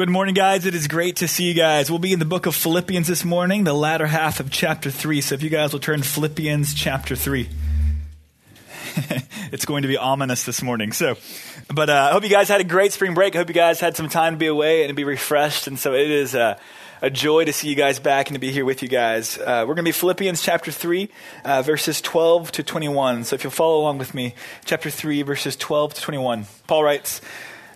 Good morning, guys. It is great to see you guys. We'll be in the book of Philippians this morning, the latter half of chapter 3. So if you guys will turn Philippians chapter 3. it's going to be ominous this morning. So, but uh, I hope you guys had a great spring break. I hope you guys had some time to be away and to be refreshed. And so it is uh, a joy to see you guys back and to be here with you guys. Uh, we're going to be Philippians chapter 3, uh, verses 12 to 21. So if you'll follow along with me, chapter 3, verses 12 to 21. Paul writes,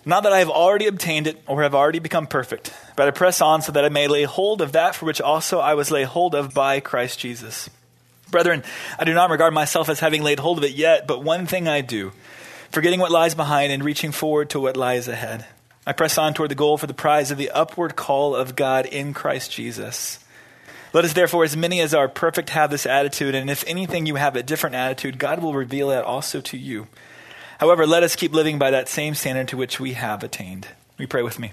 not that I have already obtained it or have already become perfect, but I press on so that I may lay hold of that for which also I was laid hold of by Christ Jesus. Brethren, I do not regard myself as having laid hold of it yet, but one thing I do, forgetting what lies behind and reaching forward to what lies ahead. I press on toward the goal for the prize of the upward call of God in Christ Jesus. Let us therefore, as many as are perfect, have this attitude, and if anything you have a different attitude, God will reveal that also to you. However, let us keep living by that same standard to which we have attained. We pray with me.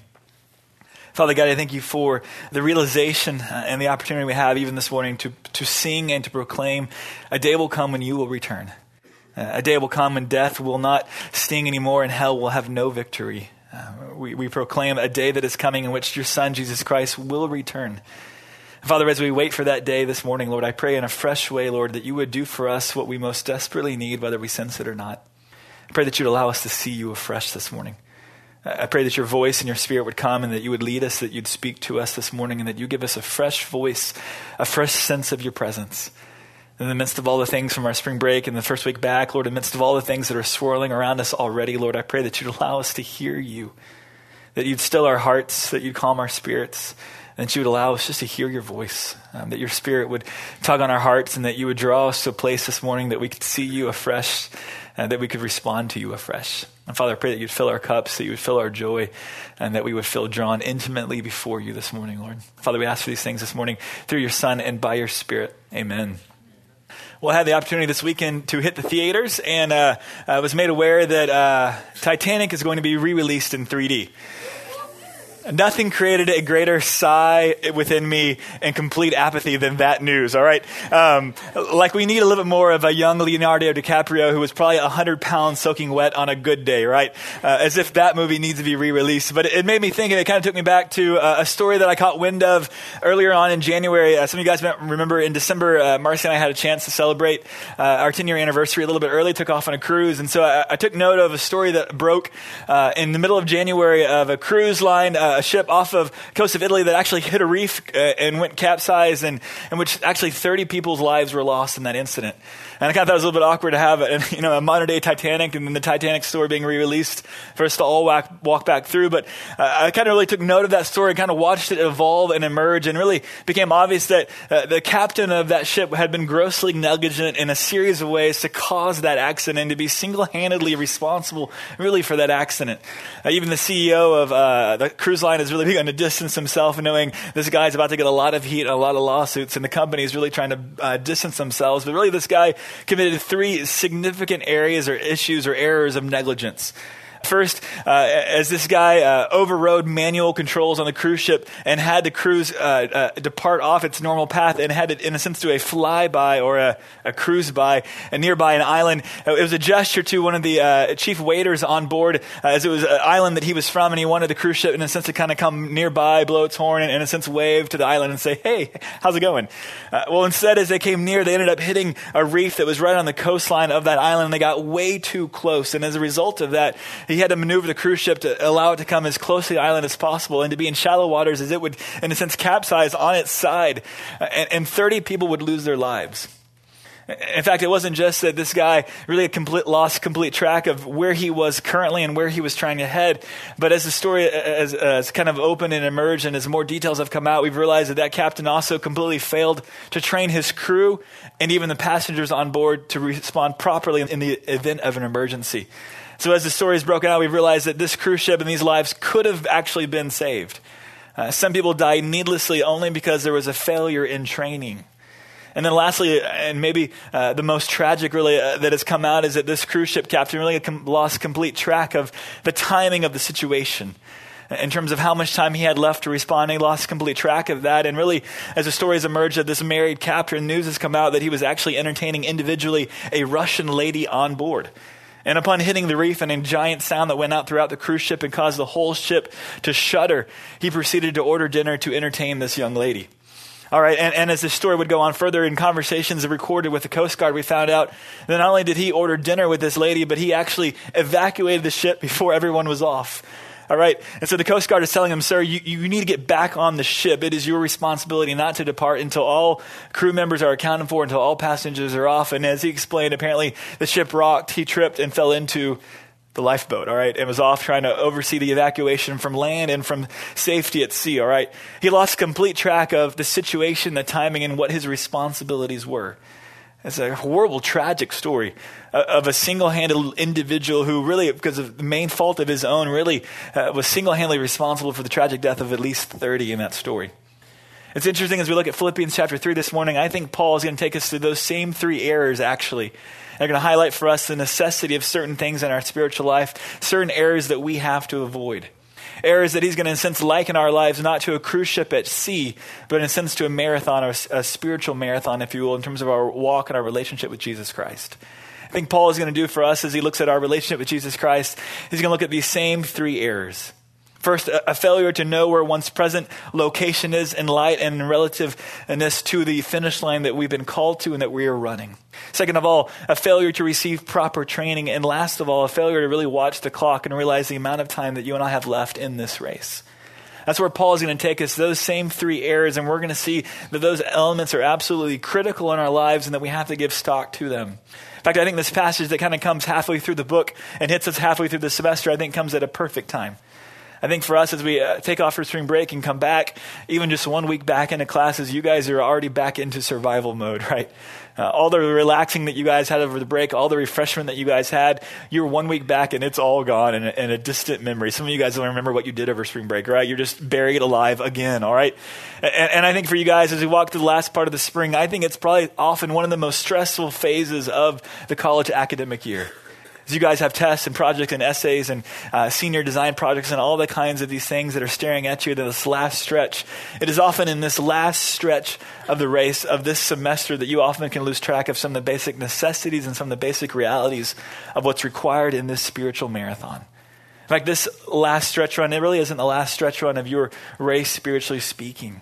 Father God, I thank you for the realization uh, and the opportunity we have even this morning to, to sing and to proclaim a day will come when you will return. Uh, a day will come when death will not sting anymore and hell will have no victory. Uh, we, we proclaim a day that is coming in which your Son, Jesus Christ, will return. Father, as we wait for that day this morning, Lord, I pray in a fresh way, Lord, that you would do for us what we most desperately need, whether we sense it or not. I pray that you'd allow us to see you afresh this morning. I pray that your voice and your spirit would come and that you would lead us, that you'd speak to us this morning, and that you give us a fresh voice, a fresh sense of your presence. In the midst of all the things from our spring break and the first week back, Lord, in the midst of all the things that are swirling around us already, Lord, I pray that you'd allow us to hear you, that you'd still our hearts, that you'd calm our spirits, and that you would allow us just to hear your voice, um, that your spirit would tug on our hearts, and that you would draw us to a place this morning that we could see you afresh and that we could respond to you afresh. And Father, I pray that you'd fill our cups, that you would fill our joy, and that we would feel drawn intimately before you this morning, Lord. Father, we ask for these things this morning through your Son and by your Spirit. Amen. Well, I had the opportunity this weekend to hit the theaters, and uh, I was made aware that uh, Titanic is going to be re released in 3D. Nothing created a greater sigh within me and complete apathy than that news, all right? Um, like, we need a little bit more of a young Leonardo DiCaprio who was probably 100 pounds soaking wet on a good day, right? Uh, as if that movie needs to be re released. But it, made me think, and it kind of took me back to uh, a story that I caught wind of earlier on in January. Uh, some of you guys remember in December, uh, Marcy and I had a chance to celebrate uh, our 10 year anniversary a little bit early, took off on a cruise. And so I, I took note of a story that broke uh, in the middle of January of a cruise line a ship off of coast of Italy that actually hit a reef uh, and went capsized, and in which actually 30 people's lives were lost in that incident. And I kind of thought it was a little bit awkward to have a, you know, a modern day Titanic and then the Titanic story being re released for us to all walk, walk back through. But uh, I kind of really took note of that story and kind of watched it evolve and emerge and really became obvious that uh, the captain of that ship had been grossly negligent in a series of ways to cause that accident and to be single handedly responsible really for that accident. Uh, even the CEO of uh, the cruise line has really begun to distance himself knowing this guy's about to get a lot of heat and a lot of lawsuits and the company is really trying to uh, distance themselves. But really this guy committed three significant areas or issues or errors of negligence. First, uh, as this guy uh, overrode manual controls on the cruise ship and had the cruise uh, uh depart off its normal path and had it, in a sense, do a flyby or a, a cruise by nearby an island. Uh, it was a gesture to one of the uh, chief waiters on board, as it was an island that he was from, and he wanted the cruise ship, in a sense, to kind of come nearby, blow its horn, and in a sense, wave to the island and say, "Hey, how's it going?" well, instead, as they came near, they ended up hitting a reef that was right on the coastline of that island, and they got way too close. And as a result of that, he had to maneuver the cruise ship to allow it to come as close to the island as possible and to be in shallow waters as it would, in a sense, capsize on its side. And, and 30 people would lose their lives. In fact, it wasn't just that this guy really complete, lost complete track of where he was currently and where he was trying to head. But as the story has, has kind of opened and emerged and as more details have come out, we've realized that that captain also completely failed to train his crew and even the passengers on board to respond properly in the event of an emergency. So as the story is broken out, we realize that this cruise ship and these lives could have actually been saved. Uh, some people died needlessly only because there was a failure in training. And then, lastly, and maybe uh, the most tragic really uh, that has come out is that this cruise ship captain really com- lost complete track of the timing of the situation. In terms of how much time he had left to respond, he lost complete track of that. And really, as the story has emerged that this married captain, news has come out that he was actually entertaining individually a Russian lady on board. And upon hitting the reef and a giant sound that went out throughout the cruise ship and caused the whole ship to shudder, he proceeded to order dinner to entertain this young lady. All right, and, and as the story would go on further in conversations recorded with the Coast Guard, we found out that not only did he order dinner with this lady, but he actually evacuated the ship before everyone was off. All right. And so the Coast Guard is telling him, sir, you, you need to get back on the ship. It is your responsibility not to depart until all crew members are accounted for, until all passengers are off. And as he explained, apparently the ship rocked, he tripped and fell into the lifeboat, all right, and was off trying to oversee the evacuation from land and from safety at sea, all right. He lost complete track of the situation, the timing, and what his responsibilities were. It's a horrible, tragic story of a single handed individual who, really, because of the main fault of his own, really uh, was single handedly responsible for the tragic death of at least 30 in that story. It's interesting as we look at Philippians chapter 3 this morning, I think Paul is going to take us through those same three errors, actually. They're going to highlight for us the necessity of certain things in our spiritual life, certain errors that we have to avoid errors that he's going to, in a sense, liken our lives not to a cruise ship at sea, but in a sense to a marathon, or a spiritual marathon, if you will, in terms of our walk and our relationship with Jesus Christ. I think Paul is going to do for us as he looks at our relationship with Jesus Christ, he's going to look at these same three errors. First, a failure to know where one's present location is in light and in relativeness to the finish line that we've been called to and that we are running. Second of all, a failure to receive proper training. And last of all, a failure to really watch the clock and realize the amount of time that you and I have left in this race. That's where Paul is going to take us, those same three errors, and we're going to see that those elements are absolutely critical in our lives and that we have to give stock to them. In fact, I think this passage that kind of comes halfway through the book and hits us halfway through the semester, I think comes at a perfect time. I think for us, as we uh, take off for spring break and come back, even just one week back into classes, you guys are already back into survival mode, right? Uh, all the relaxing that you guys had over the break, all the refreshment that you guys had, you're one week back and it's all gone in a, in a distant memory. Some of you guys don't remember what you did over spring break, right? You're just buried alive again, all right? And, and I think for you guys, as we walk through the last part of the spring, I think it's probably often one of the most stressful phases of the college academic year. You guys have tests and projects and essays and uh, senior design projects and all the kinds of these things that are staring at you in this last stretch, it is often in this last stretch of the race of this semester that you often can lose track of some of the basic necessities and some of the basic realities of what's required in this spiritual marathon. In fact, this last stretch run, it really isn't the last stretch run of your race, spiritually speaking.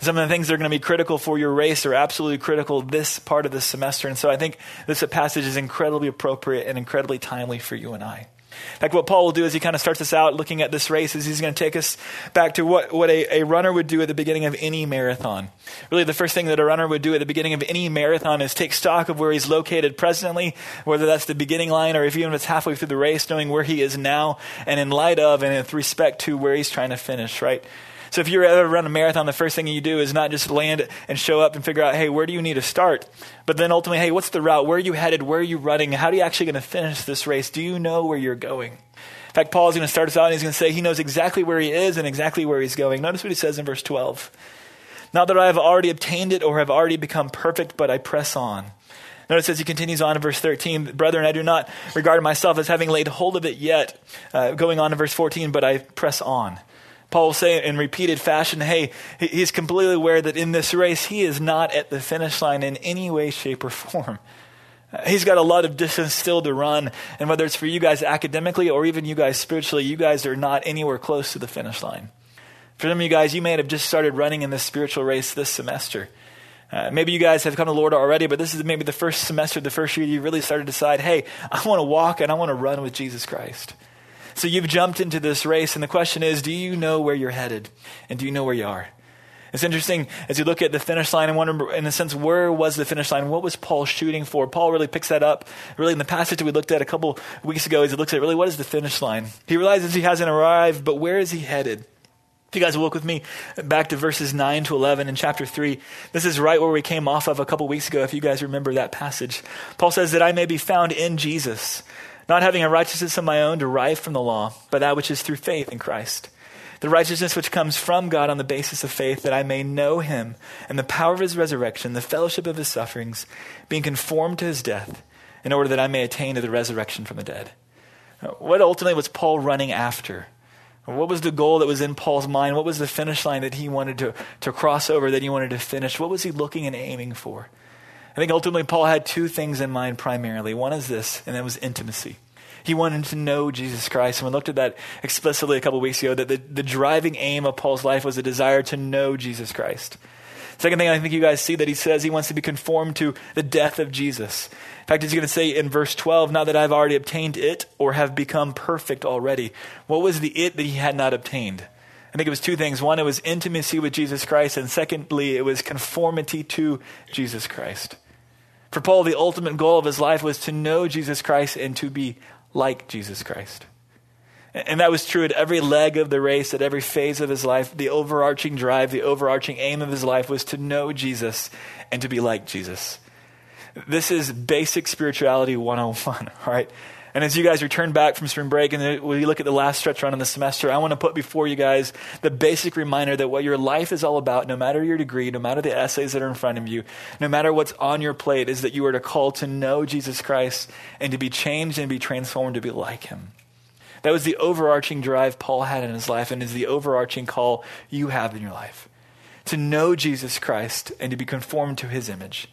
Some of the things that are going to be critical for your race are absolutely critical this part of the semester. And so I think this passage is incredibly appropriate and incredibly timely for you and I. In fact, what Paul will do is he kind of starts us out looking at this race is he's going to take us back to what, what a, a runner would do at the beginning of any marathon. Really, the first thing that a runner would do at the beginning of any marathon is take stock of where he's located presently, whether that's the beginning line or if even if it's halfway through the race, knowing where he is now and in light of and with respect to where he's trying to finish, right? So if you're ever run a marathon, the first thing you do is not just land and show up and figure out, hey, where do you need to start? But then ultimately, hey, what's the route? Where are you headed? Where are you running? How are you actually going to finish this race? Do you know where you're going? In fact, Paul is going to start us out and he's going to say he knows exactly where he is and exactly where he's going. Notice what he says in verse 12. Not that I have already obtained it or have already become perfect, but I press on. Notice as he continues on in verse 13, Brethren, I do not regard myself as having laid hold of it yet. Uh, going on in verse 14, but I press on. Paul will say in repeated fashion, hey, he's completely aware that in this race, he is not at the finish line in any way, shape, or form. He's got a lot of distance still to run. And whether it's for you guys academically or even you guys spiritually, you guys are not anywhere close to the finish line. For some of you guys, you may have just started running in this spiritual race this semester. Uh, maybe you guys have come to Lord already, but this is maybe the first semester, the first year you really started to decide, hey, I want to walk and I want to run with Jesus Christ. So you've jumped into this race, and the question is do you know where you're headed? And do you know where you are? It's interesting as you look at the finish line and wonder, in a sense, where was the finish line? What was Paul shooting for? Paul really picks that up. Really, in the passage that we looked at a couple weeks ago, as he looks at really what is the finish line? He realizes he hasn't arrived, but where is he headed? If you guys will look with me back to verses 9 to 11 in chapter 3, this is right where we came off of a couple weeks ago, if you guys remember that passage. Paul says that I may be found in Jesus not having a righteousness of my own derived from the law, but that which is through faith in Christ. The righteousness which comes from God on the basis of faith, that I may know him and the power of his resurrection, the fellowship of his sufferings, being conformed to his death, in order that I may attain to the resurrection from the dead. What ultimately was Paul running after? What was the goal that was in Paul's mind? What was the finish line that he wanted to, to cross over, that he wanted to finish? What was he looking and aiming for? I think ultimately Paul had two things in mind primarily. One is this, and that was intimacy. He wanted to know Jesus Christ. And we looked at that explicitly a couple weeks ago that the, the driving aim of Paul's life was a desire to know Jesus Christ. Second thing I think you guys see that he says he wants to be conformed to the death of Jesus. In fact, he's going to say in verse 12, not that I've already obtained it or have become perfect already. What was the it that he had not obtained? I think it was two things. One, it was intimacy with Jesus Christ, and secondly, it was conformity to Jesus Christ. For Paul, the ultimate goal of his life was to know Jesus Christ and to be like Jesus Christ. And that was true at every leg of the race, at every phase of his life. The overarching drive, the overarching aim of his life was to know Jesus and to be like Jesus. This is basic spirituality 101, all right? And as you guys return back from spring break and we look at the last stretch run in the semester, I want to put before you guys the basic reminder that what your life is all about, no matter your degree, no matter the essays that are in front of you, no matter what's on your plate, is that you are to call to know Jesus Christ and to be changed and be transformed to be like him. That was the overarching drive Paul had in his life and is the overarching call you have in your life. To know Jesus Christ and to be conformed to his image.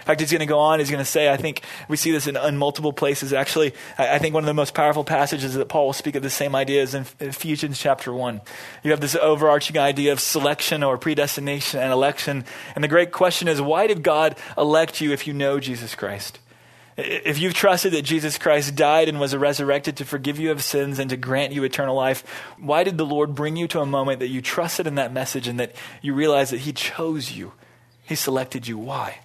In fact, he's going to go on. He's going to say, I think we see this in, in multiple places. Actually, I, I, think one of the most powerful passages that Paul will speak of the same idea is in Ephesians chapter 1. You have this overarching idea of selection or predestination and election. And the great question is, why did God elect you if you know Jesus Christ? If you've trusted that Jesus Christ died and was resurrected to forgive you of sins and to grant you eternal life, why did the Lord bring you to a moment that you trusted in that message and that you realized that He chose you? He selected you. Why?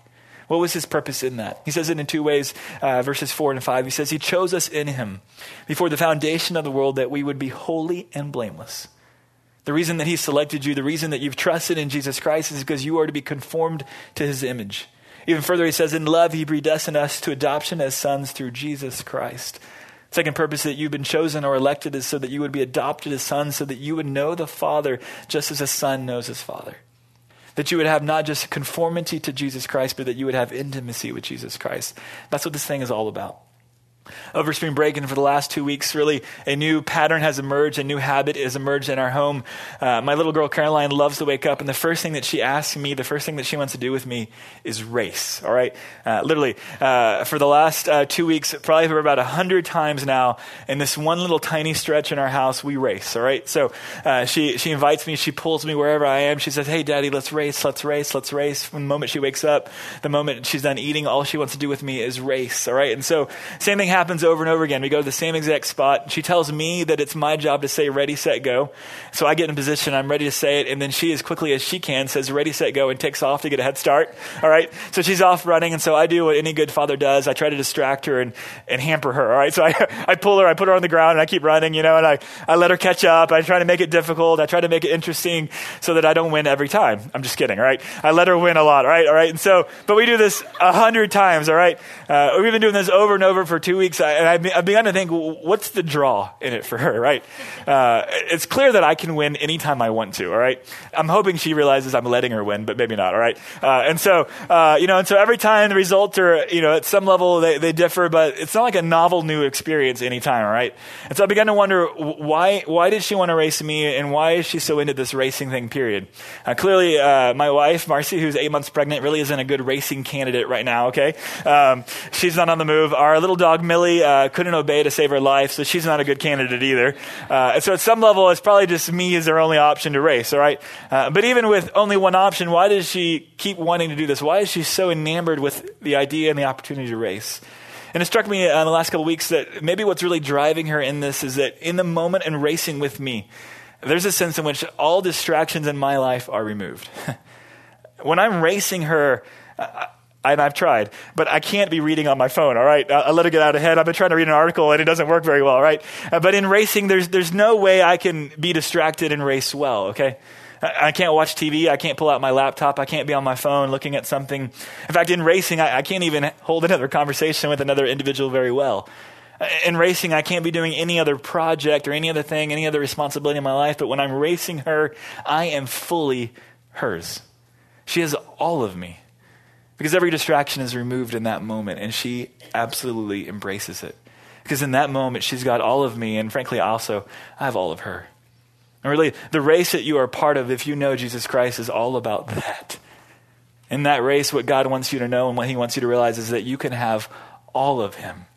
What was his purpose in that? He says it in two ways, uh, verses 4 and 5. He says, He chose us in Him before the foundation of the world that we would be holy and blameless. The reason that He selected you, the reason that you've trusted in Jesus Christ is because you are to be conformed to His image. Even further, He says, In love, He predestined us to adoption as sons through Jesus Christ. Second purpose that you've been chosen or elected is so that you would be adopted as sons, so that you would know the Father just as a son knows his Father. That you would have not just conformity to Jesus Christ, but that you would have intimacy with Jesus Christ. That's what this thing is all about over spring break and for the last two weeks, really a new pattern has emerged, a new habit has emerged in our home. Uh, my little girl Caroline loves to wake up, and the first thing that she asks me, the first thing that she wants to do with me is race. All right, uh, literally uh, for the last uh, two weeks, probably for about a hundred times now, in this one little tiny stretch in our house, we race. All right, so uh, she she invites me, she pulls me wherever I am. She says, "Hey, Daddy, let's race, let's race, let's race." From the moment she wakes up, the moment she's done eating, all she wants to do with me is race. All right, and so same thing happens over and over again. We go to the same exact spot. She tells me that it's my job to say ready, set, go. So I get in position. I'm ready to say it. And then she, as quickly as she can, says ready, set, go and takes off to get a head start. All right. So she's off running. And so I do what any good father does. I try to distract her and, and hamper her. All right. So I, I pull her, I put her on the ground and I keep running, you know, and I, I let her catch up. I try to make it difficult. I try to make it interesting so that I don't win every time. I'm just kidding. All right. I let her win a lot. All right. All right. And so, but we do this a hundred times. All right. Uh, we've been doing this over and over for two weeks. And I've, I've begun to think, what's the draw in it for her, right? Uh, it's clear that I can win anytime I want to, all right? I'm hoping she realizes I'm letting her win, but maybe not, all right? Uh, and so, uh, you know, and so every time the results are, you know, at some level they, they differ, but it's not like a novel new experience anytime, all right? And so I began to wonder, why, why did she want to race me and why is she so into this racing thing, period? Uh, clearly, uh, my wife, Marcy, who's eight months pregnant, really isn't a good racing candidate right now, okay? Um, she's not on the move. Our little dog, uh, couldn't obey to save her life, so she's not a good candidate either. Uh, so at some level, it's probably just me as their only option to race, all right? Uh, but even with only one option, why does she keep wanting to do this? Why is she so enamored with the idea and the opportunity to race? And it struck me uh, in the last couple weeks that maybe what's really driving her in this is that in the moment and racing with me, there's a sense in which all distractions in my life are removed. when I'm racing her, and I've tried, but I can't be reading on my phone, all right? I, I let it get out of ahead. I've been trying to read an article and it doesn't work very well, right? Uh, but in racing, there's, there's no way I can be distracted and race well, okay? I, I can't watch TV. I can't pull out my laptop. I can't be on my phone looking at something. In fact, in racing, I, I can't even hold another conversation with another individual very well. Uh, in racing, I can't be doing any other project or any other thing, any other responsibility in my life. But when I'm racing her, I am fully hers. She has all of me. Because every distraction is removed in that moment, and she absolutely embraces it. Because in that moment, she's got all of me, and frankly, also, I have all of her. And really, the race that you are part of, if you know Jesus Christ, is all about that. In that race, what God wants you to know and what He wants you to realize is that you can have all of Him.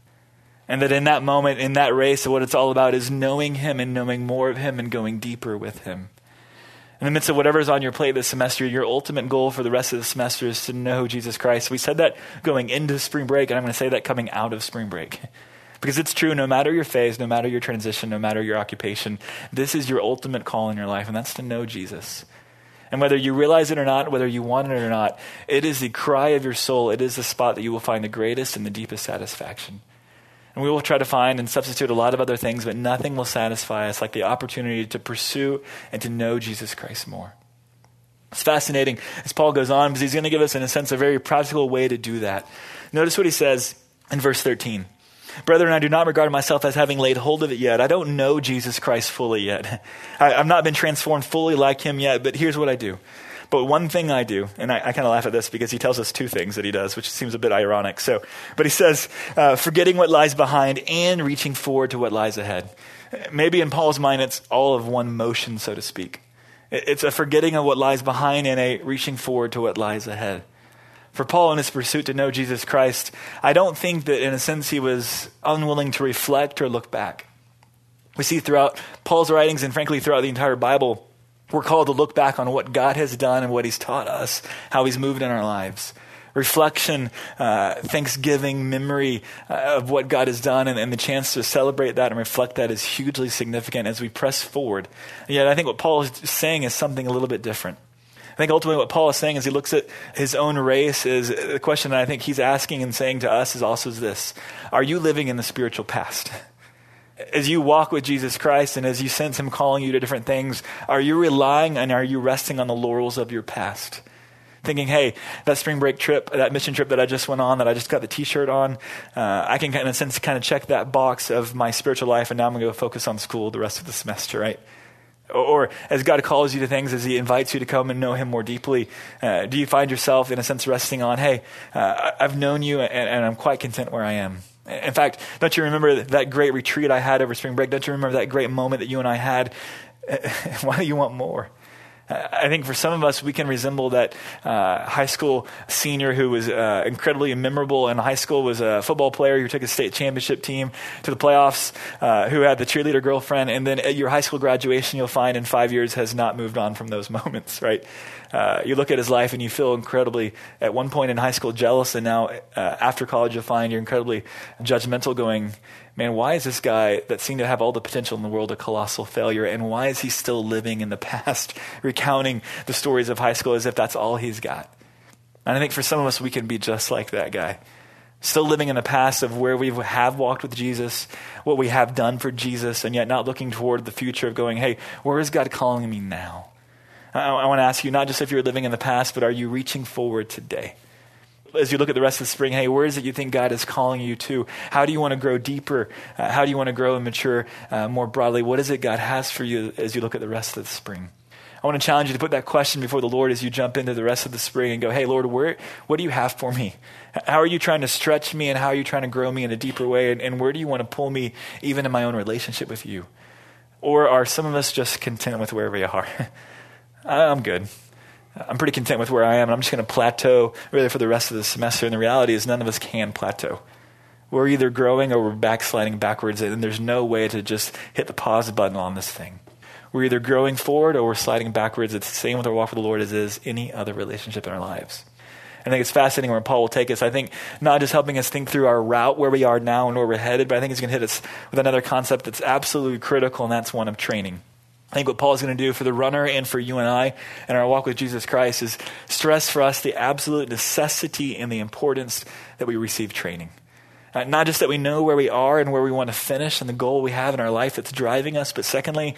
And that in that moment, in that race, what it's all about is knowing Him and knowing more of Him and going deeper with Him. In the midst of whatever's on your plate this semester, your ultimate goal for the rest of the semester is to know Jesus Christ. We said that going into spring break, and I'm going to say that coming out of spring break. Because it's true, no matter your phase, no matter your transition, no matter your occupation, this is your ultimate call in your life, and that's to know Jesus. And whether you realize it or not, whether you want it or not, it is the cry of your soul. It is the spot that you will find the greatest and the deepest satisfaction. And we will try to find and substitute a lot of other things, but nothing will satisfy us like the opportunity to pursue and to know Jesus Christ more. It's fascinating as Paul goes on because he's going to give us, in a sense, a very practical way to do that. Notice what he says in verse 13. Brethren, I do not regard myself as having laid hold of it yet. I don't know Jesus Christ fully yet. I, have not been transformed fully like him yet, but here's what I do. But one thing I do, and I, I kind of laugh at this because he tells us two things that he does, which seems a bit ironic. So, but he says, uh, forgetting what lies behind and reaching forward to what lies ahead. Maybe in Paul's mind, it's all of one motion, so to speak. It's a forgetting of what lies behind and a reaching forward to what lies ahead. For Paul, in his pursuit to know Jesus Christ, I don't think that in a sense he was unwilling to reflect or look back. We see throughout Paul's writings and frankly throughout the entire Bible we're called to look back on what God has done and what He's taught us, how He's moved in our lives. Reflection, uh, thanksgiving, memory uh, of what God has done, and, and, the chance to celebrate that and reflect that is hugely significant as we press forward. And yet, I think what Paul is saying is something a little bit different. I think ultimately what Paul is saying as he looks at his own race is the question that I think he's asking and saying to us is also this Are you living in the spiritual past? as you walk with Jesus Christ and as you sense Him calling you to different things, are you relying and are you resting on the laurels of your past? Thinking, hey, that spring break trip, that mission trip that I just went on, that I just got the t shirt on, uh, I can, in a sense, kind of check that box of my spiritual life, and now I'm going to focus on school the rest of the semester, right? Or, or, as God calls you to things, as He invites you to come and know Him more deeply, uh, do you find yourself, in a sense, resting on, hey, uh, I've known you and, and I'm quite content where I am? In fact, don't you remember that great retreat I had over spring break? Don't you remember that great moment that you and I had? Why do you want more? I think for some of us, we can resemble that uh, high school senior who was uh, incredibly memorable in high school, was a football player who took a state championship team to the playoffs, uh, who had the cheerleader girlfriend, and then at your high school graduation, you'll find in five years has not moved on from those moments, right? Uh, you look at his life and you feel incredibly, at one point in high school, jealous, and now uh, after college, you'll find you're incredibly judgmental, going, man, why is this guy that seemed to have all the potential in the world a colossal failure? And why is he still living in the past, recounting the stories of high school as if that's all he's got? And I think for some of us, we can be just like that guy. Still living in the past of where we have walked with Jesus, what we have done for Jesus, and yet not looking toward the future of going, hey, where is God calling me now? I, I want to ask you not just if you're living in the past, but are you reaching forward today? As you look at the rest of the spring, hey, where is it you think God is calling you to? How do you want to grow deeper? Uh, how do you want to grow and mature uh, more broadly? What is it God has for you as you look at the rest of the spring? I want to challenge you to put that question before the Lord as you jump into the rest of the spring and go, hey, Lord, where, what do you have for me? How are you trying to stretch me and how are you trying to grow me in a deeper way? And, and where do you want to pull me even in my own relationship with you? Or are some of us just content with wherever we are? Uh, I'm good. I'm pretty content with where I am, and I'm just going to plateau really for the rest of the semester. And the reality is, none of us can plateau. We're either growing or we're backsliding backwards, and there's no way to just hit the pause button on this thing. We're either growing forward or we're sliding backwards. It's the same with our walk with the Lord as is any other relationship in our lives. I think it's fascinating where Paul will take us. I think not just helping us think through our route, where we are now and where we're headed, but I think he's going to hit us with another concept that's absolutely critical, and that's one of training. I think what Paul is going to do for the runner and for you and I in our walk with Jesus Christ is stress for us the absolute necessity and the importance that we receive training. Uh, not just that we know where we are and where we want to finish and the goal we have in our life that's driving us, but secondly,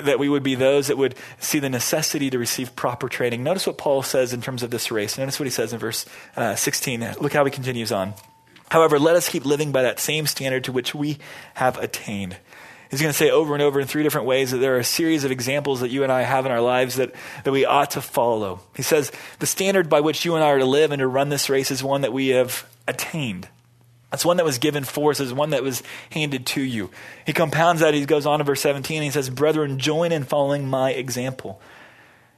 that we would be those that would see the necessity to receive proper training. Notice what Paul says in terms of this race. Notice what he says in verse uh, 16. Look how he continues on. However, let us keep living by that same standard to which we have attained. He's going to say over and over in three different ways that there are a series of examples that you and I have in our lives that, that we ought to follow. He says the standard by which you and I are to live and to run this race is one that we have attained. It's one that was given for us, is one that was handed to you. He compounds that. He goes on to verse 17. he says, Brethren, join in following my example.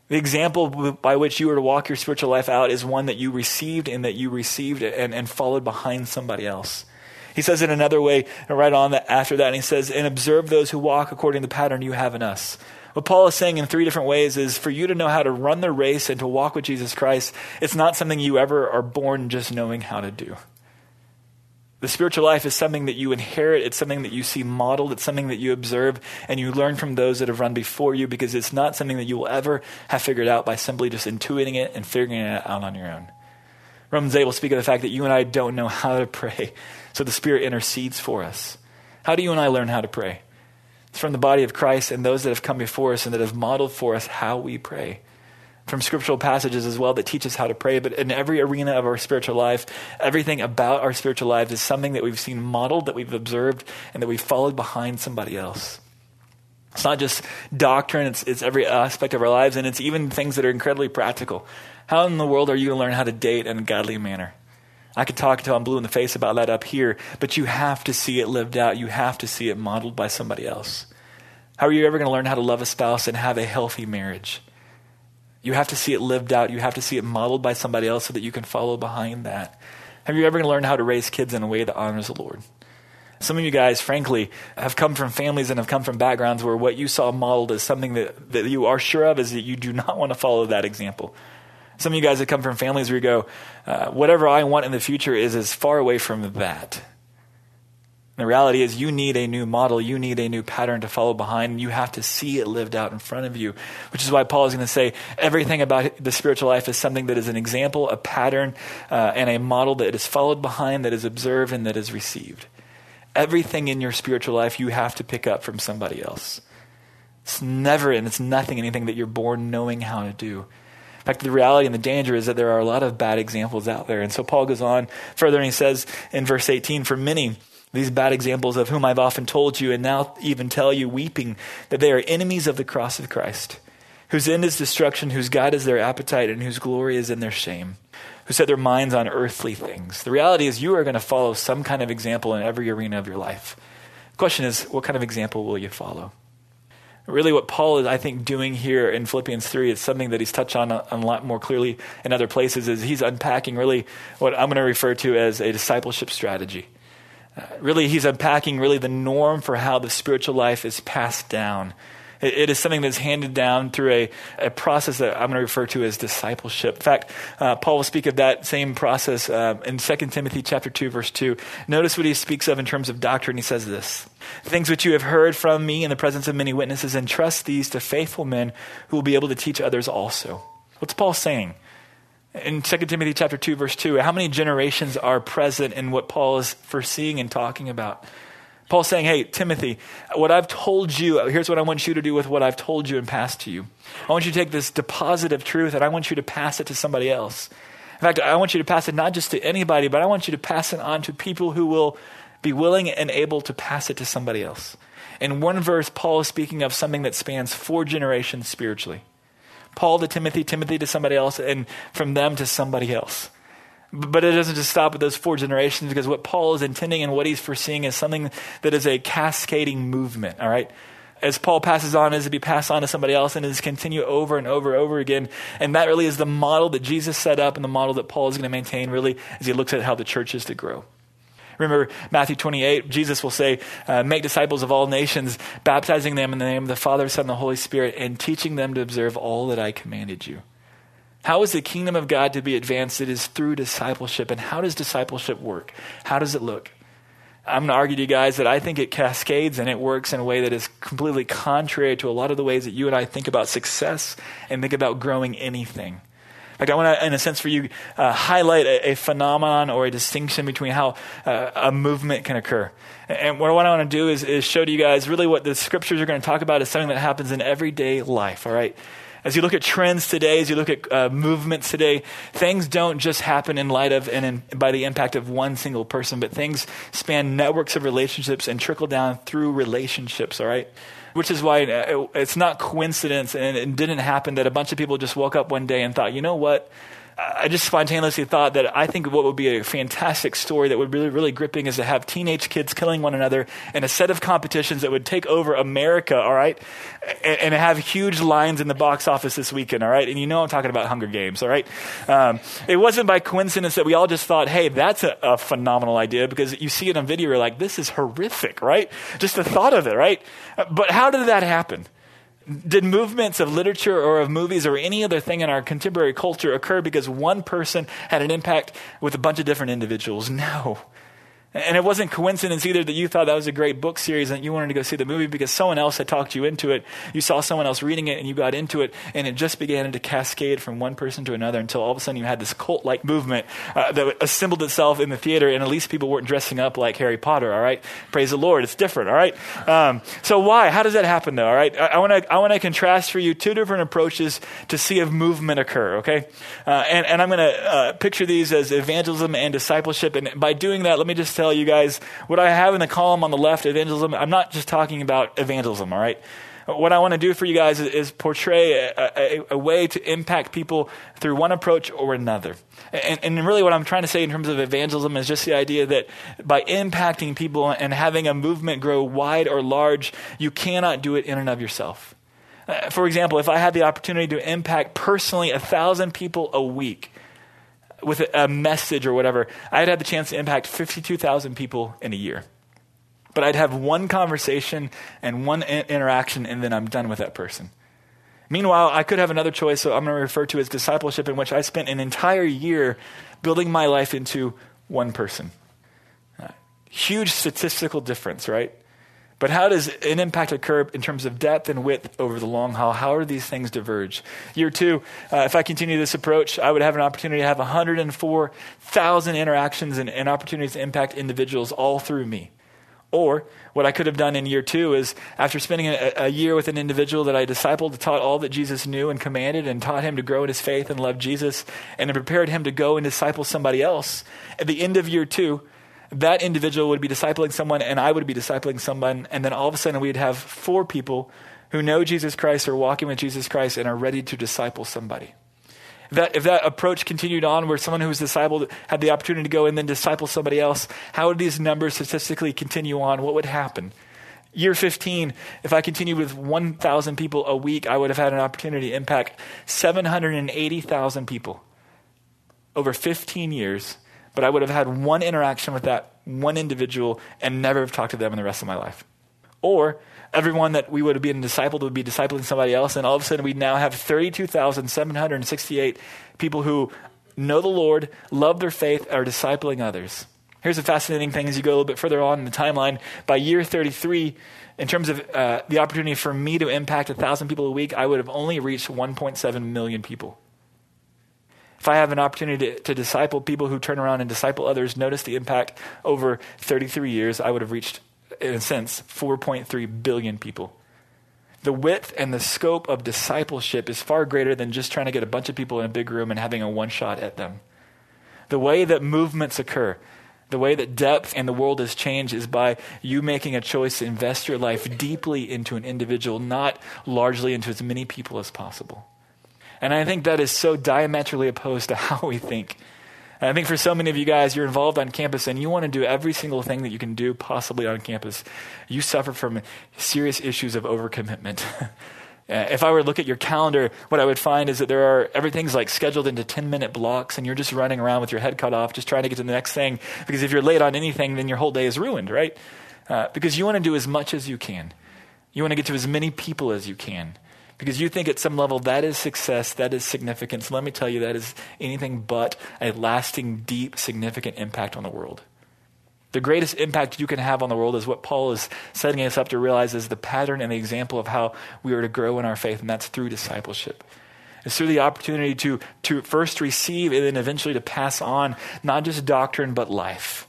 The example by which you are to walk your spiritual life out is one that you received and that you received and, and followed behind somebody else. He says it another way right on that after that, and he says, and observe those who walk according to the pattern you have in us. What Paul is saying in three different ways is for you to know how to run the race and to walk with Jesus Christ, it's not something you ever are born just knowing how to do. The spiritual life is something that you inherit. It's something that you see modeled. It's something that you observe and you learn from those that have run before you because it's not something that you will ever have figured out by simply just intuiting it and figuring it out on your own. Romans 8 will speak of the fact that you and I don't know how to pray, so the Spirit intercedes for us. How do you and I learn how to pray? It's from the body of Christ and those that have come before us and that have modeled for us how we pray from scriptural passages as well that teach us how to pray. But in every arena of our spiritual life, everything about our spiritual lives is something that we've seen modeled, that we've observed, and that we've followed behind somebody else. It's not just doctrine, it's, it's every aspect of our lives, and it's even things that are incredibly practical. How in the world are you going to learn how to date in a godly manner? I could talk until I'm blue in the face about that up here, but you have to see it lived out. You have to see it modeled by somebody else. How are you ever going to learn how to love a spouse and have a healthy marriage? You have to see it lived out. You have to see it modeled by somebody else so that you can follow behind that. Have you ever going to learn how to raise kids in a way that honors the Lord? Some of you guys, frankly, have come from families and have come from backgrounds where what you saw modeled is something that, that you are sure of is that you do not want to follow that example. Some of you guys have come from families where you go, uh, whatever I want in the future is as far away from that. The reality is, you need a new model. You need a new pattern to follow behind. You have to see it lived out in front of you, which is why Paul is going to say everything about the spiritual life is something that is an example, a pattern, uh, and a model that is followed behind, that is observed, and that is received. Everything in your spiritual life you have to pick up from somebody else. It's never and it's nothing anything that you're born knowing how to do. Fact, the reality and the danger is that there are a lot of bad examples out there. And so Paul goes on further and he says in verse 18, For many, these bad examples of whom I've often told you and now even tell you, weeping, that they are enemies of the cross of Christ, whose end is destruction, whose God is their appetite, and whose glory is in their shame, who set their minds on earthly things. The reality is, you are going to follow some kind of example in every arena of your life. The question is, what kind of example will you follow? Really, what Paul is, I think, doing here in Philippians 3 is something that he's touched on a, a lot more clearly in other places, is he's unpacking really what I'm going to refer to as a discipleship strategy uh, really, he's unpacking really the norm for how the spiritual life is passed down. It, it is something that's handed down through a, a process that I'm going to refer to as discipleship. In fact, uh, Paul will speak of that same process uh, in 2 Timothy chapter 2, verse 2. Notice what he speaks of in terms of doctrine. He says this Things which you have heard from me in the presence of many witnesses, entrust these to faithful men who will be able to teach others also. What's Paul saying? in 2 Timothy chapter 2 verse 2 how many generations are present in what Paul is foreseeing and talking about Paul's saying hey Timothy what I've told you here's what I want you to do with what I've told you and passed to you. I want you to take this deposit of truth and I want you to pass it to somebody else. In fact I want you to pass it not just to anybody but I want you to pass it on to people who will be willing and able to pass it to somebody else. In one verse Paul is speaking of something that spans four generations spiritually. Paul to Timothy, Timothy to somebody else, and from them to somebody else. But it doesn't just stop with those four generations because what Paul is intending and what he's foreseeing is something that is a cascading movement, all right? As Paul passes on, is to be passed on to somebody else and is continue over and over and over again. And that really is the model that Jesus set up and the model that Paul is going to maintain really as he looks at how the church is to grow. Remember Matthew 28, Jesus will say, uh, Make disciples of all nations, baptizing them in the name of the Father, Son, and the Holy Spirit, and teaching them to observe all that I commanded you. How is the kingdom of God to be advanced? It is through discipleship. And how does discipleship work? How does it look? I'm going to argue to you guys that I think it cascades and it works in a way that is completely contrary to a lot of the ways that you and I think about success and think about growing anything. Like I want to, in a sense, for you, uh, highlight a, a, phenomenon or a distinction between how uh, a movement can occur. And what, what I want to do is, is show to you guys really what the scriptures are going to talk about is something that happens in everyday life. All right. As you look at trends today, as you look at uh, movements today, things don't just happen in light of and in, by the impact of one single person, but things span networks of relationships and trickle down through relationships, all right? Which is why it's not coincidence and it didn't happen that a bunch of people just woke up one day and thought, you know what? I just spontaneously thought that I think what would be a fantastic story that would be really, really gripping is to have teenage kids killing one another in a set of competitions that would take over America, all right? And, and have huge lines in the box office this weekend, all right? And you know I'm talking about Hunger Games, all right? Um, it wasn't by coincidence that we all just thought, hey, that's a, a phenomenal idea because you see it on video, you're like, this is horrific, right? Just the thought of it, right? But how did that happen? Did movements of literature or of movies or any other thing in our contemporary culture occur because one person had an impact with a bunch of different individuals? No. And it wasn't coincidence either that you thought that was a great book series and you wanted to go see the movie because someone else had talked you into it. You saw someone else reading it and you got into it, and it just began to cascade from one person to another until all of a sudden you had this cult like movement uh, that assembled itself in the theater, and at least people weren't dressing up like Harry Potter, all right? Praise the Lord. It's different, all right? Um, so, why? How does that happen, though, all right? I, I want to contrast for you two different approaches to see a movement occur, okay? Uh, and, and I'm going to uh, picture these as evangelism and discipleship, and by doing that, let me just tell you guys what I have in the column on the left, evangelism. I'm not just talking about evangelism, all right? What I want to do for you guys is, is portray a, a, a, way to impact people through one approach or another. And, and, really, what I'm trying to say in terms of evangelism is just the idea that by impacting people and having a movement grow wide or large, you cannot do it in and of yourself. Uh, for example, if I had the opportunity to impact personally a thousand people a week, with a, message or whatever, I'd have the chance to impact 52,000 people in a year. But I'd have one conversation and one in- interaction, and then I'm done with that person. Meanwhile, I could have another choice, so I'm going to refer to as discipleship, in which I spent an entire year building my life into one person. Uh, huge statistical difference, right? But how does an impact occur in terms of depth and width over the long haul? How are these things diverge? Year two, uh, if I continue this approach, I would have an opportunity to have 104,000 interactions and, and opportunities to impact individuals all through me. Or what I could have done in year two is after spending a, a, year with an individual that I discipled, taught all that Jesus knew and commanded, and taught him to grow in his faith and love Jesus, and prepared him to go and disciple somebody else. At the end of year two, that individual would be discipling someone and I would be discipling someone. And then all of a sudden we'd have four people who know Jesus Christ or walking with Jesus Christ and are ready to disciple somebody. If that, if that approach continued on where someone who was discipled had the opportunity to go and then disciple somebody else, how would these numbers statistically continue on? What would happen? Year 15, if I continued with 1,000 people a week, I would have had an opportunity to impact 780,000 people over 15 years but I would have had one interaction with that one individual and never have talked to them in the rest of my life. Or everyone that we would have been discipled would be discipling somebody else, and all of a sudden we now have 32,768 people who know the Lord, love their faith, are discipling others. Here's a fascinating thing as you go a little bit further on in the timeline. By year 33, in terms of uh, the opportunity for me to impact 1,000 people a week, I would have only reached 1.7 million people. If I have an opportunity to, to, disciple people who turn around and disciple others, notice the impact over 33 years, I would have reached, in a sense, 4.3 billion people. The width and the scope of discipleship is far greater than just trying to get a bunch of people in a big room and having a one shot at them. The way that movements occur, the way that depth and the world has changed is by you making a choice to invest your life deeply into an individual, not largely into as many people as possible. And I think that is so diametrically opposed to how we think. And I think for so many of you guys, you're involved on campus and you want to do every single thing that you can do possibly on campus. You suffer from serious issues of overcommitment. Uh, if I were to look at your calendar, what I would find is that there are everything's like scheduled into 10 minute blocks and you're just running around with your head cut off, just trying to get to the next thing. Because if you're late on anything, then your whole day is ruined, right? Uh, because you want to do as much as you can. You want to get to as many people as you can because you think at some level that is success, that is significance. Let me tell you, that is anything but a lasting, deep, significant impact on the world. The greatest impact you can have on the world is what Paul is setting us up to realize is the pattern and the example of how we are to grow in our faith, and that's through discipleship. It's through the opportunity to, to first receive and then eventually to pass on not just doctrine, but life.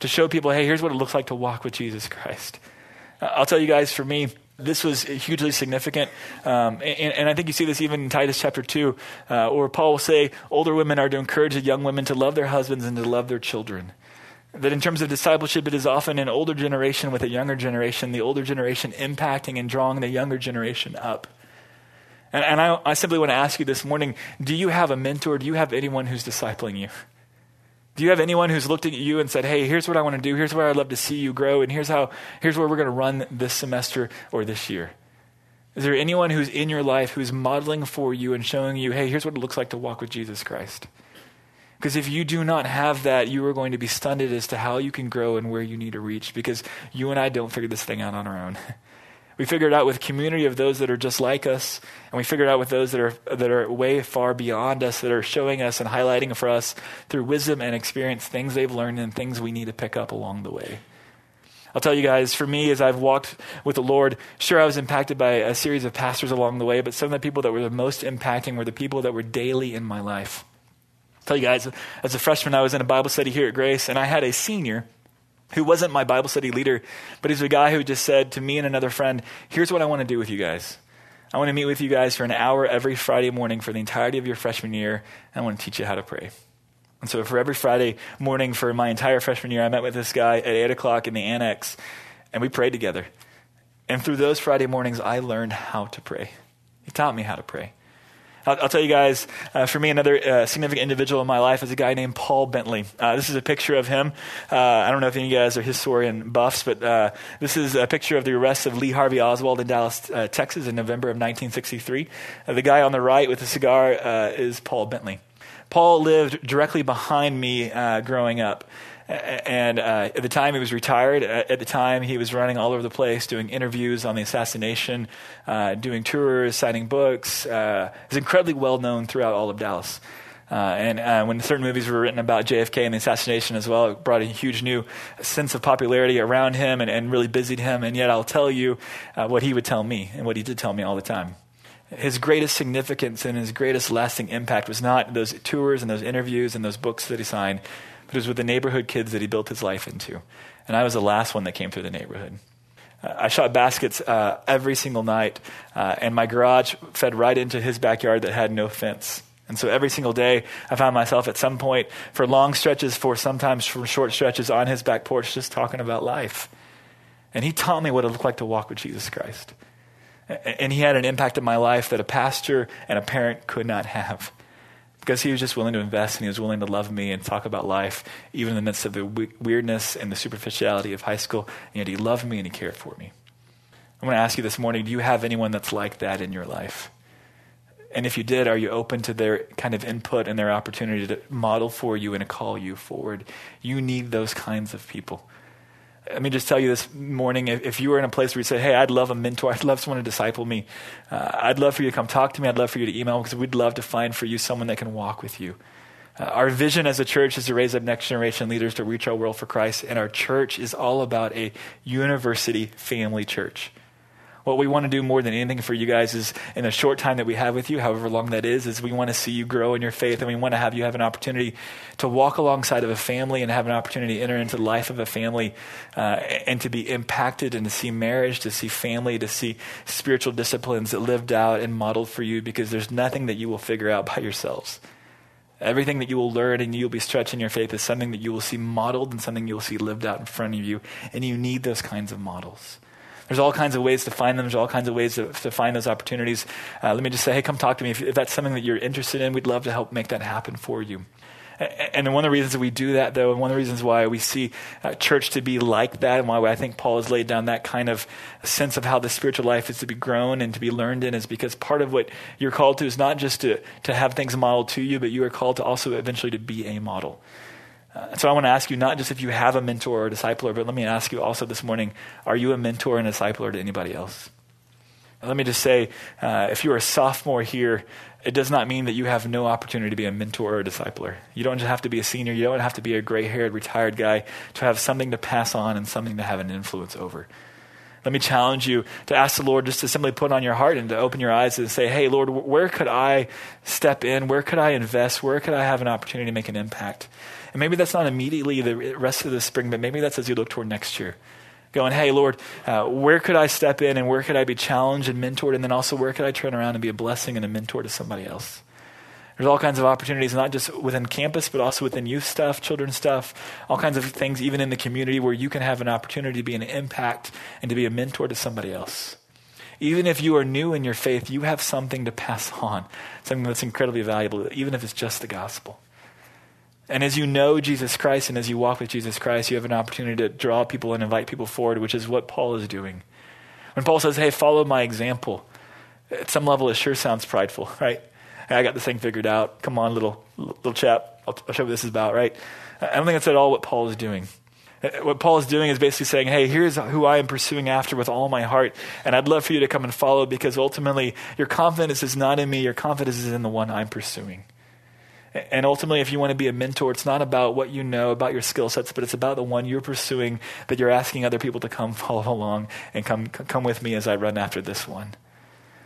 To show people, hey, here's what it looks like to walk with Jesus Christ. I'll tell you guys, for me, this was hugely significant. Um, and, and, I think you see this even in Titus chapter 2, uh, where Paul will say older women are to encourage the young women to love their husbands and to love their children. That in terms of discipleship, it is often an older generation with a younger generation, the older generation impacting and drawing the younger generation up. And, and I, I simply want to ask you this morning do you have a mentor? Do you have anyone who's discipling you? Do you have anyone who's looked at you and said, hey, here's what I want to do, here's where I'd love to see you grow, and here's, how, here's where we're going to run this semester or this year? Is there anyone who's in your life who's modeling for you and showing you, hey, here's what it looks like to walk with Jesus Christ? Because if you do not have that, you are going to be stunted as to how you can grow and where you need to reach because you and I don't figure this thing out on our own. We figure it out with community of those that are just like us, and we figure it out with those that are that are way far beyond us, that are showing us and highlighting for us through wisdom and experience things they've learned and things we need to pick up along the way. I'll tell you guys, for me, as I've walked with the Lord, sure, I was impacted by a series of pastors along the way, but some of the people that were the most impacting were the people that were daily in my life. I'll tell you guys, as a freshman, I was in a Bible study here at Grace, and I had a senior who wasn't my Bible study leader, but he's a guy who just said to me and another friend, Here's what I want to do with you guys. I want to meet with you guys for an hour every Friday morning for the entirety of your freshman year, and I want to teach you how to pray. And so, for every Friday morning for my entire freshman year, I met with this guy at 8 o'clock in the annex, and we prayed together. And through those Friday mornings, I learned how to pray. He taught me how to pray. I'll, I'll tell you guys, uh, for me, another uh, significant individual in my life is a guy named Paul Bentley. Uh, this is a picture of him. Uh, I don't know if any of you guys are historian buffs, but uh, this is a picture of the arrest of Lee Harvey Oswald in Dallas, uh, Texas in November of 1963. the guy on the right with the cigar is Paul Bentley. Paul lived directly behind me growing up. And uh, at the time he was retired, at the time he was running all over the place, doing interviews on the assassination, uh, doing tours, signing books. Uh, he's incredibly well known throughout all of Dallas. Uh, and uh, when certain movies were written about JFK and the assassination as well, it brought a huge new sense of popularity around him and, and really busied him. And yet, I'll tell you uh, what he would tell me and what he did tell me all the time his greatest significance and his greatest lasting impact was not those tours and those interviews and those books that he signed, but it was with the neighborhood kids that he built his life into. And I was the last one that came through the neighborhood. Uh, I shot baskets uh, every single night, uh, and my garage fed right into his backyard that had no fence. And so every single day, I found myself at some point, for long stretches, for sometimes for short stretches, on his back porch just talking about life. And he taught me what it looked like to walk with Jesus Christ. And he had an impact in my life that a pastor and a parent could not have because he was just willing to invest and he was willing to love me and talk about life, even in the midst of the weirdness and the superficiality of high school. And yet he loved me and he cared for me. I want to ask you this morning do you have anyone that's like that in your life? And if you did, are you open to their kind of input and their opportunity to model for you and to call you forward? You need those kinds of people. Let me just tell you this morning if, if, you were in a place where you say, Hey, I'd love a mentor, I'd love someone to disciple me, uh, I'd love for you to come talk to me, I'd love for you to email because we'd love to find for you someone that can walk with you. Uh, our vision as a church is to raise up next generation leaders to reach our world for Christ, and our church is all about a university family church. What we want to do more than anything for you guys is in the short time that we have with you, however long that is, is we want to see you grow in your faith and we want to have you have an opportunity to walk alongside of a family and have an opportunity to enter into the life of a family uh, and to be impacted and to see marriage, to see family, to see spiritual disciplines that lived out and modeled for you because there's nothing that you will figure out by yourselves. Everything that you will learn and you'll be stretching your faith is something that you will see modeled and something you'll see lived out in front of you. And you need those kinds of models. There's all kinds of ways to find them. There's all kinds of ways to, to find those opportunities. Uh, let me just say, hey, come talk to me. If, if that's something that you're interested in, we'd love to help make that happen for you. And one of the reasons that we do that, though, and one of the reasons why we see uh, church to be like that, and why I think Paul has laid down that kind of sense of how the spiritual life is to be grown and to be learned in, is because part of what you're called to is not just to, to have things modeled to you, but you are called to also eventually to be a model. Uh, so I want to ask you not just if you have a mentor or a discipler, but let me ask you also this morning are you a mentor and a discipler to anybody else? Let me just say uh, if you're a sophomore here, it does not mean that you have no opportunity to be a mentor or a discipler. You don't just have to be a senior, you don't have to be a gray haired, retired guy to have something to pass on and something to have an influence over. Let me challenge you to ask the Lord just to simply put on your heart and to open your eyes and say, hey, Lord, where could I step in? Where could I invest? Where could I have an opportunity to make an impact? And maybe that's not immediately the rest of the spring, but maybe that's as you look toward next year. Going, hey, Lord, uh, where could I step in and where could I be challenged and mentored? And then also, where could I turn around and be a blessing and a mentor to somebody else? There's all kinds of opportunities, not just within campus, but also within youth stuff, children's stuff, all kinds of things, even in the community, where you can have an opportunity to be an impact and to be a mentor to somebody else. Even if you are new in your faith, you have something to pass on, something that's incredibly valuable, even if it's just the gospel. And as you know Jesus Christ and as you walk with Jesus Christ, you have an opportunity to draw people and invite people forward, which is what Paul is doing. When Paul says, hey, follow my example, at some level it sure sounds prideful, right? Hey, I got this thing figured out. Come on, little, little chap. I'll, I'll show you what this is about, right? I don't think that's at all what Paul is doing. What Paul is doing is basically saying, hey, here's who I am pursuing after with all my heart, and I'd love for you to come and follow because ultimately your confidence is not in me, your confidence is in the one I'm pursuing. And ultimately, if you want to be a mentor, it's not about what you know, about your skill sets, but it's about the one you're pursuing that you're asking other people to come follow along and come, come with me as I run after this one.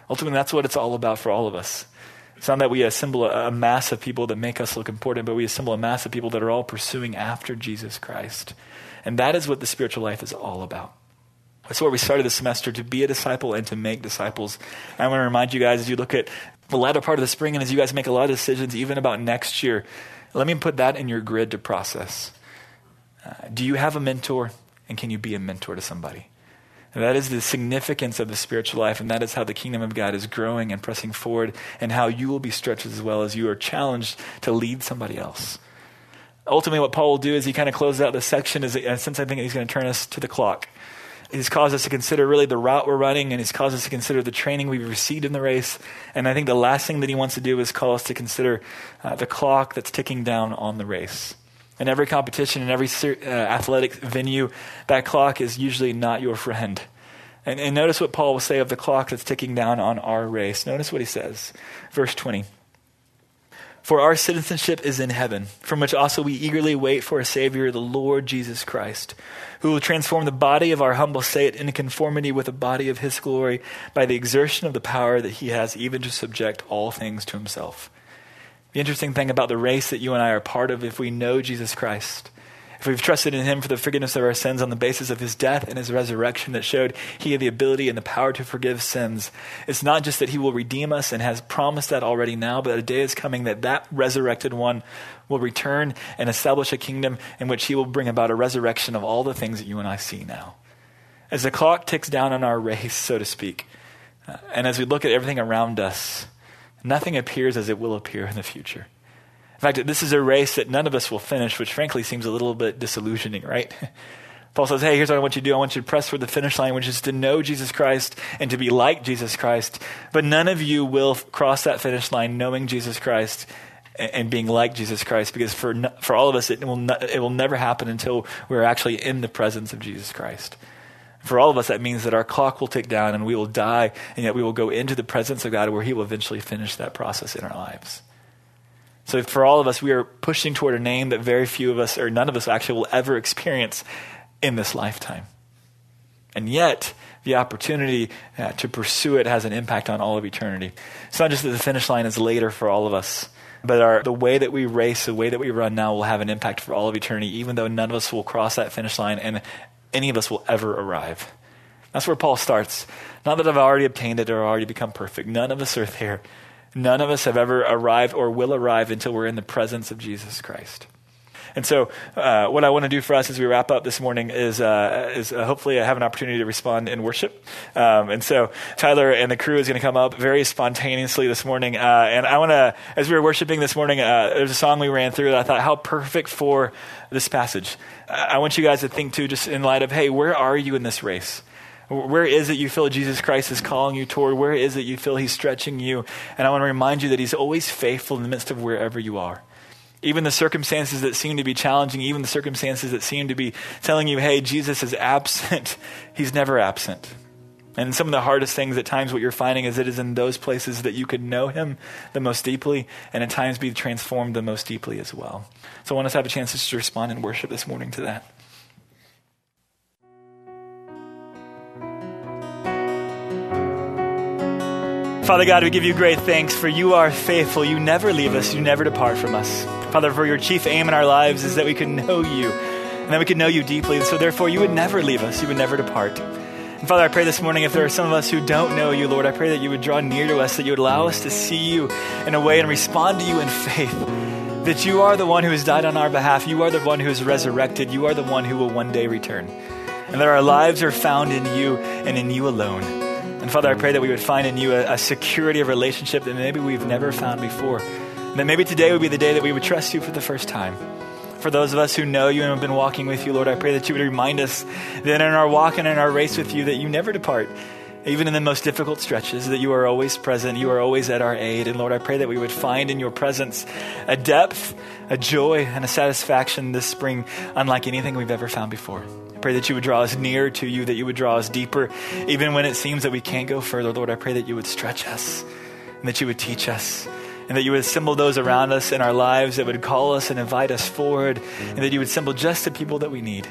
Ultimately, that's what it's all about for all of us. It's not that we assemble a, a mass of people that make us look important, but we assemble a mass of people that are all pursuing after Jesus Christ. And that is what the spiritual life is all about. That's where we started the semester to be a disciple and to make disciples. I want to remind you guys as you look at the latter part of the spring and as you guys make a lot of decisions, even about next year, let me put that in your grid to process. Uh, do you have a mentor? And can you be a mentor to somebody? And that is the significance of the spiritual life, and that is how the kingdom of God is growing and pressing forward, and how you will be stretched as well as you are challenged to lead somebody else. Ultimately, what Paul will do is he kind of closes out the section, is, since I think he's going to turn us to the clock he's caused us to consider really the route we're running, and he's caused us to consider the training we've received in the race. And I think the last thing that he wants to do is call us to consider uh, the clock that's ticking down on the race. In every competition, in every uh, athletic venue, that clock is usually not your friend. And, and notice what Paul will say of the clock that's ticking down on our race. Notice what he says. Verse 20. For our citizenship is in heaven, from which also we eagerly wait for a Savior, the Lord Jesus Christ, who will transform the body of our humble state into conformity with the body of his glory by the exertion of the power that he has even to subject all things to himself. The interesting thing about the race that you and I are part of, if we know Jesus Christ, if we've trusted in him for the forgiveness of our sins on the basis of his death and his resurrection that showed he had the ability and the power to forgive sins, it's not just that he will redeem us and has promised that already now, but a day is coming that that resurrected one will return and establish a kingdom in which he will bring about a resurrection of all the things that you and I see now. As the clock ticks down on our race, so to speak, uh, and as we look at everything around us, nothing appears as it will appear in the future. In fact, this is a race that none of us will finish, which frankly seems a little bit disillusioning, right? Paul says, Hey, here's what I want you to do. I want you to press for the finish line, which is to know Jesus Christ and to be like Jesus Christ. But none of you will cross that finish line knowing Jesus Christ and being like Jesus Christ, because for, for all of us, it will, it will never happen until we're actually in the presence of Jesus Christ. For all of us, that means that our clock will tick down and we will die, and yet we will go into the presence of God where He will eventually finish that process in our lives. So for all of us, we are pushing toward a name that very few of us, or none of us actually, will ever experience in this lifetime. And yet, the opportunity uh, to pursue it has an impact on all of eternity. It's not just that the finish line is later for all of us, but our, the way that we race, the way that we run now will have an impact for all of eternity, even though none of us will cross that finish line and any of us will ever arrive. That's where Paul starts. Not that I've already obtained it or already become perfect. None of us are there. None of us have ever arrived or will arrive until we're in the presence of Jesus Christ. And so, uh, what I want to do for us as we wrap up this morning is, uh, is uh, hopefully I have an opportunity to respond in worship. Um, and so, Tyler and the crew is going to come up very spontaneously this morning. Uh, and I want to, as we were worshiping this morning, uh, there's a song we ran through that I thought, how perfect for this passage. I want you guys to think too, just in light of, hey, where are you in this race? Where is it you feel Jesus Christ is calling you toward? Where is it you feel He's stretching you? And I want to remind you that He's always faithful in the midst of wherever you are. Even the circumstances that seem to be challenging, even the circumstances that seem to be telling you, hey, Jesus is absent, He's never absent. And some of the hardest things at times, what you're finding is it is in those places that you could know Him the most deeply and at times be transformed the most deeply as well. So I want us to have a chance to respond in worship this morning to that. Father God, we give you great thanks for you are faithful. You never leave us, you never depart from us. Father, for your chief aim in our lives is that we can know you and that we can know you deeply. And so, therefore, you would never leave us, you would never depart. And Father, I pray this morning if there are some of us who don't know you, Lord, I pray that you would draw near to us, that you would allow us to see you in a way and respond to you in faith. That you are the one who has died on our behalf, you are the one who is resurrected, you are the one who will one day return. And that our lives are found in you and in you alone. And Father, I pray that we would find in you a, a security of relationship that maybe we've never found before. And that maybe today would be the day that we would trust you for the first time. For those of us who know you and have been walking with you, Lord, I pray that you would remind us that in our walk and in our race with you, that you never depart even in the most difficult stretches, that you are always present, you are always at our aid. And Lord, I pray that we would find in your presence a depth, a joy, and a satisfaction this spring unlike anything we've ever found before. Pray that you would draw us nearer to you, that you would draw us deeper, even when it seems that we can't go further. Lord, I pray that you would stretch us and that you would teach us and that you would assemble those around us in our lives that would call us and invite us forward, and that you would assemble just the people that we need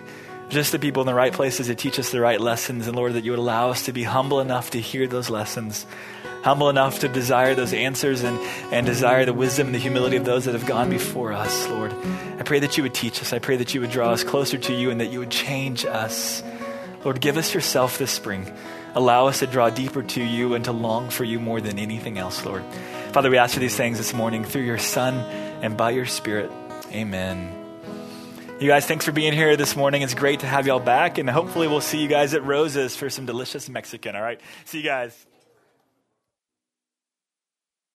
just the people in the right places to teach us the right lessons. And Lord, that you would allow us to be humble enough to hear those lessons, humble enough to desire those answers and, and desire the wisdom and the humility of those that have gone before us, Lord. I pray that you would teach us. I pray that you would draw us closer to you and that you would change us. Lord, give us yourself this spring. Allow us to draw deeper to you and to long for you more than anything else, Lord. Father, we ask for these things this morning through your Son and by your Spirit. Amen. You guys, thanks for being here this morning. It's great to have y'all back, and hopefully, we'll see you guys at Rose's for some delicious Mexican. All right. See you guys.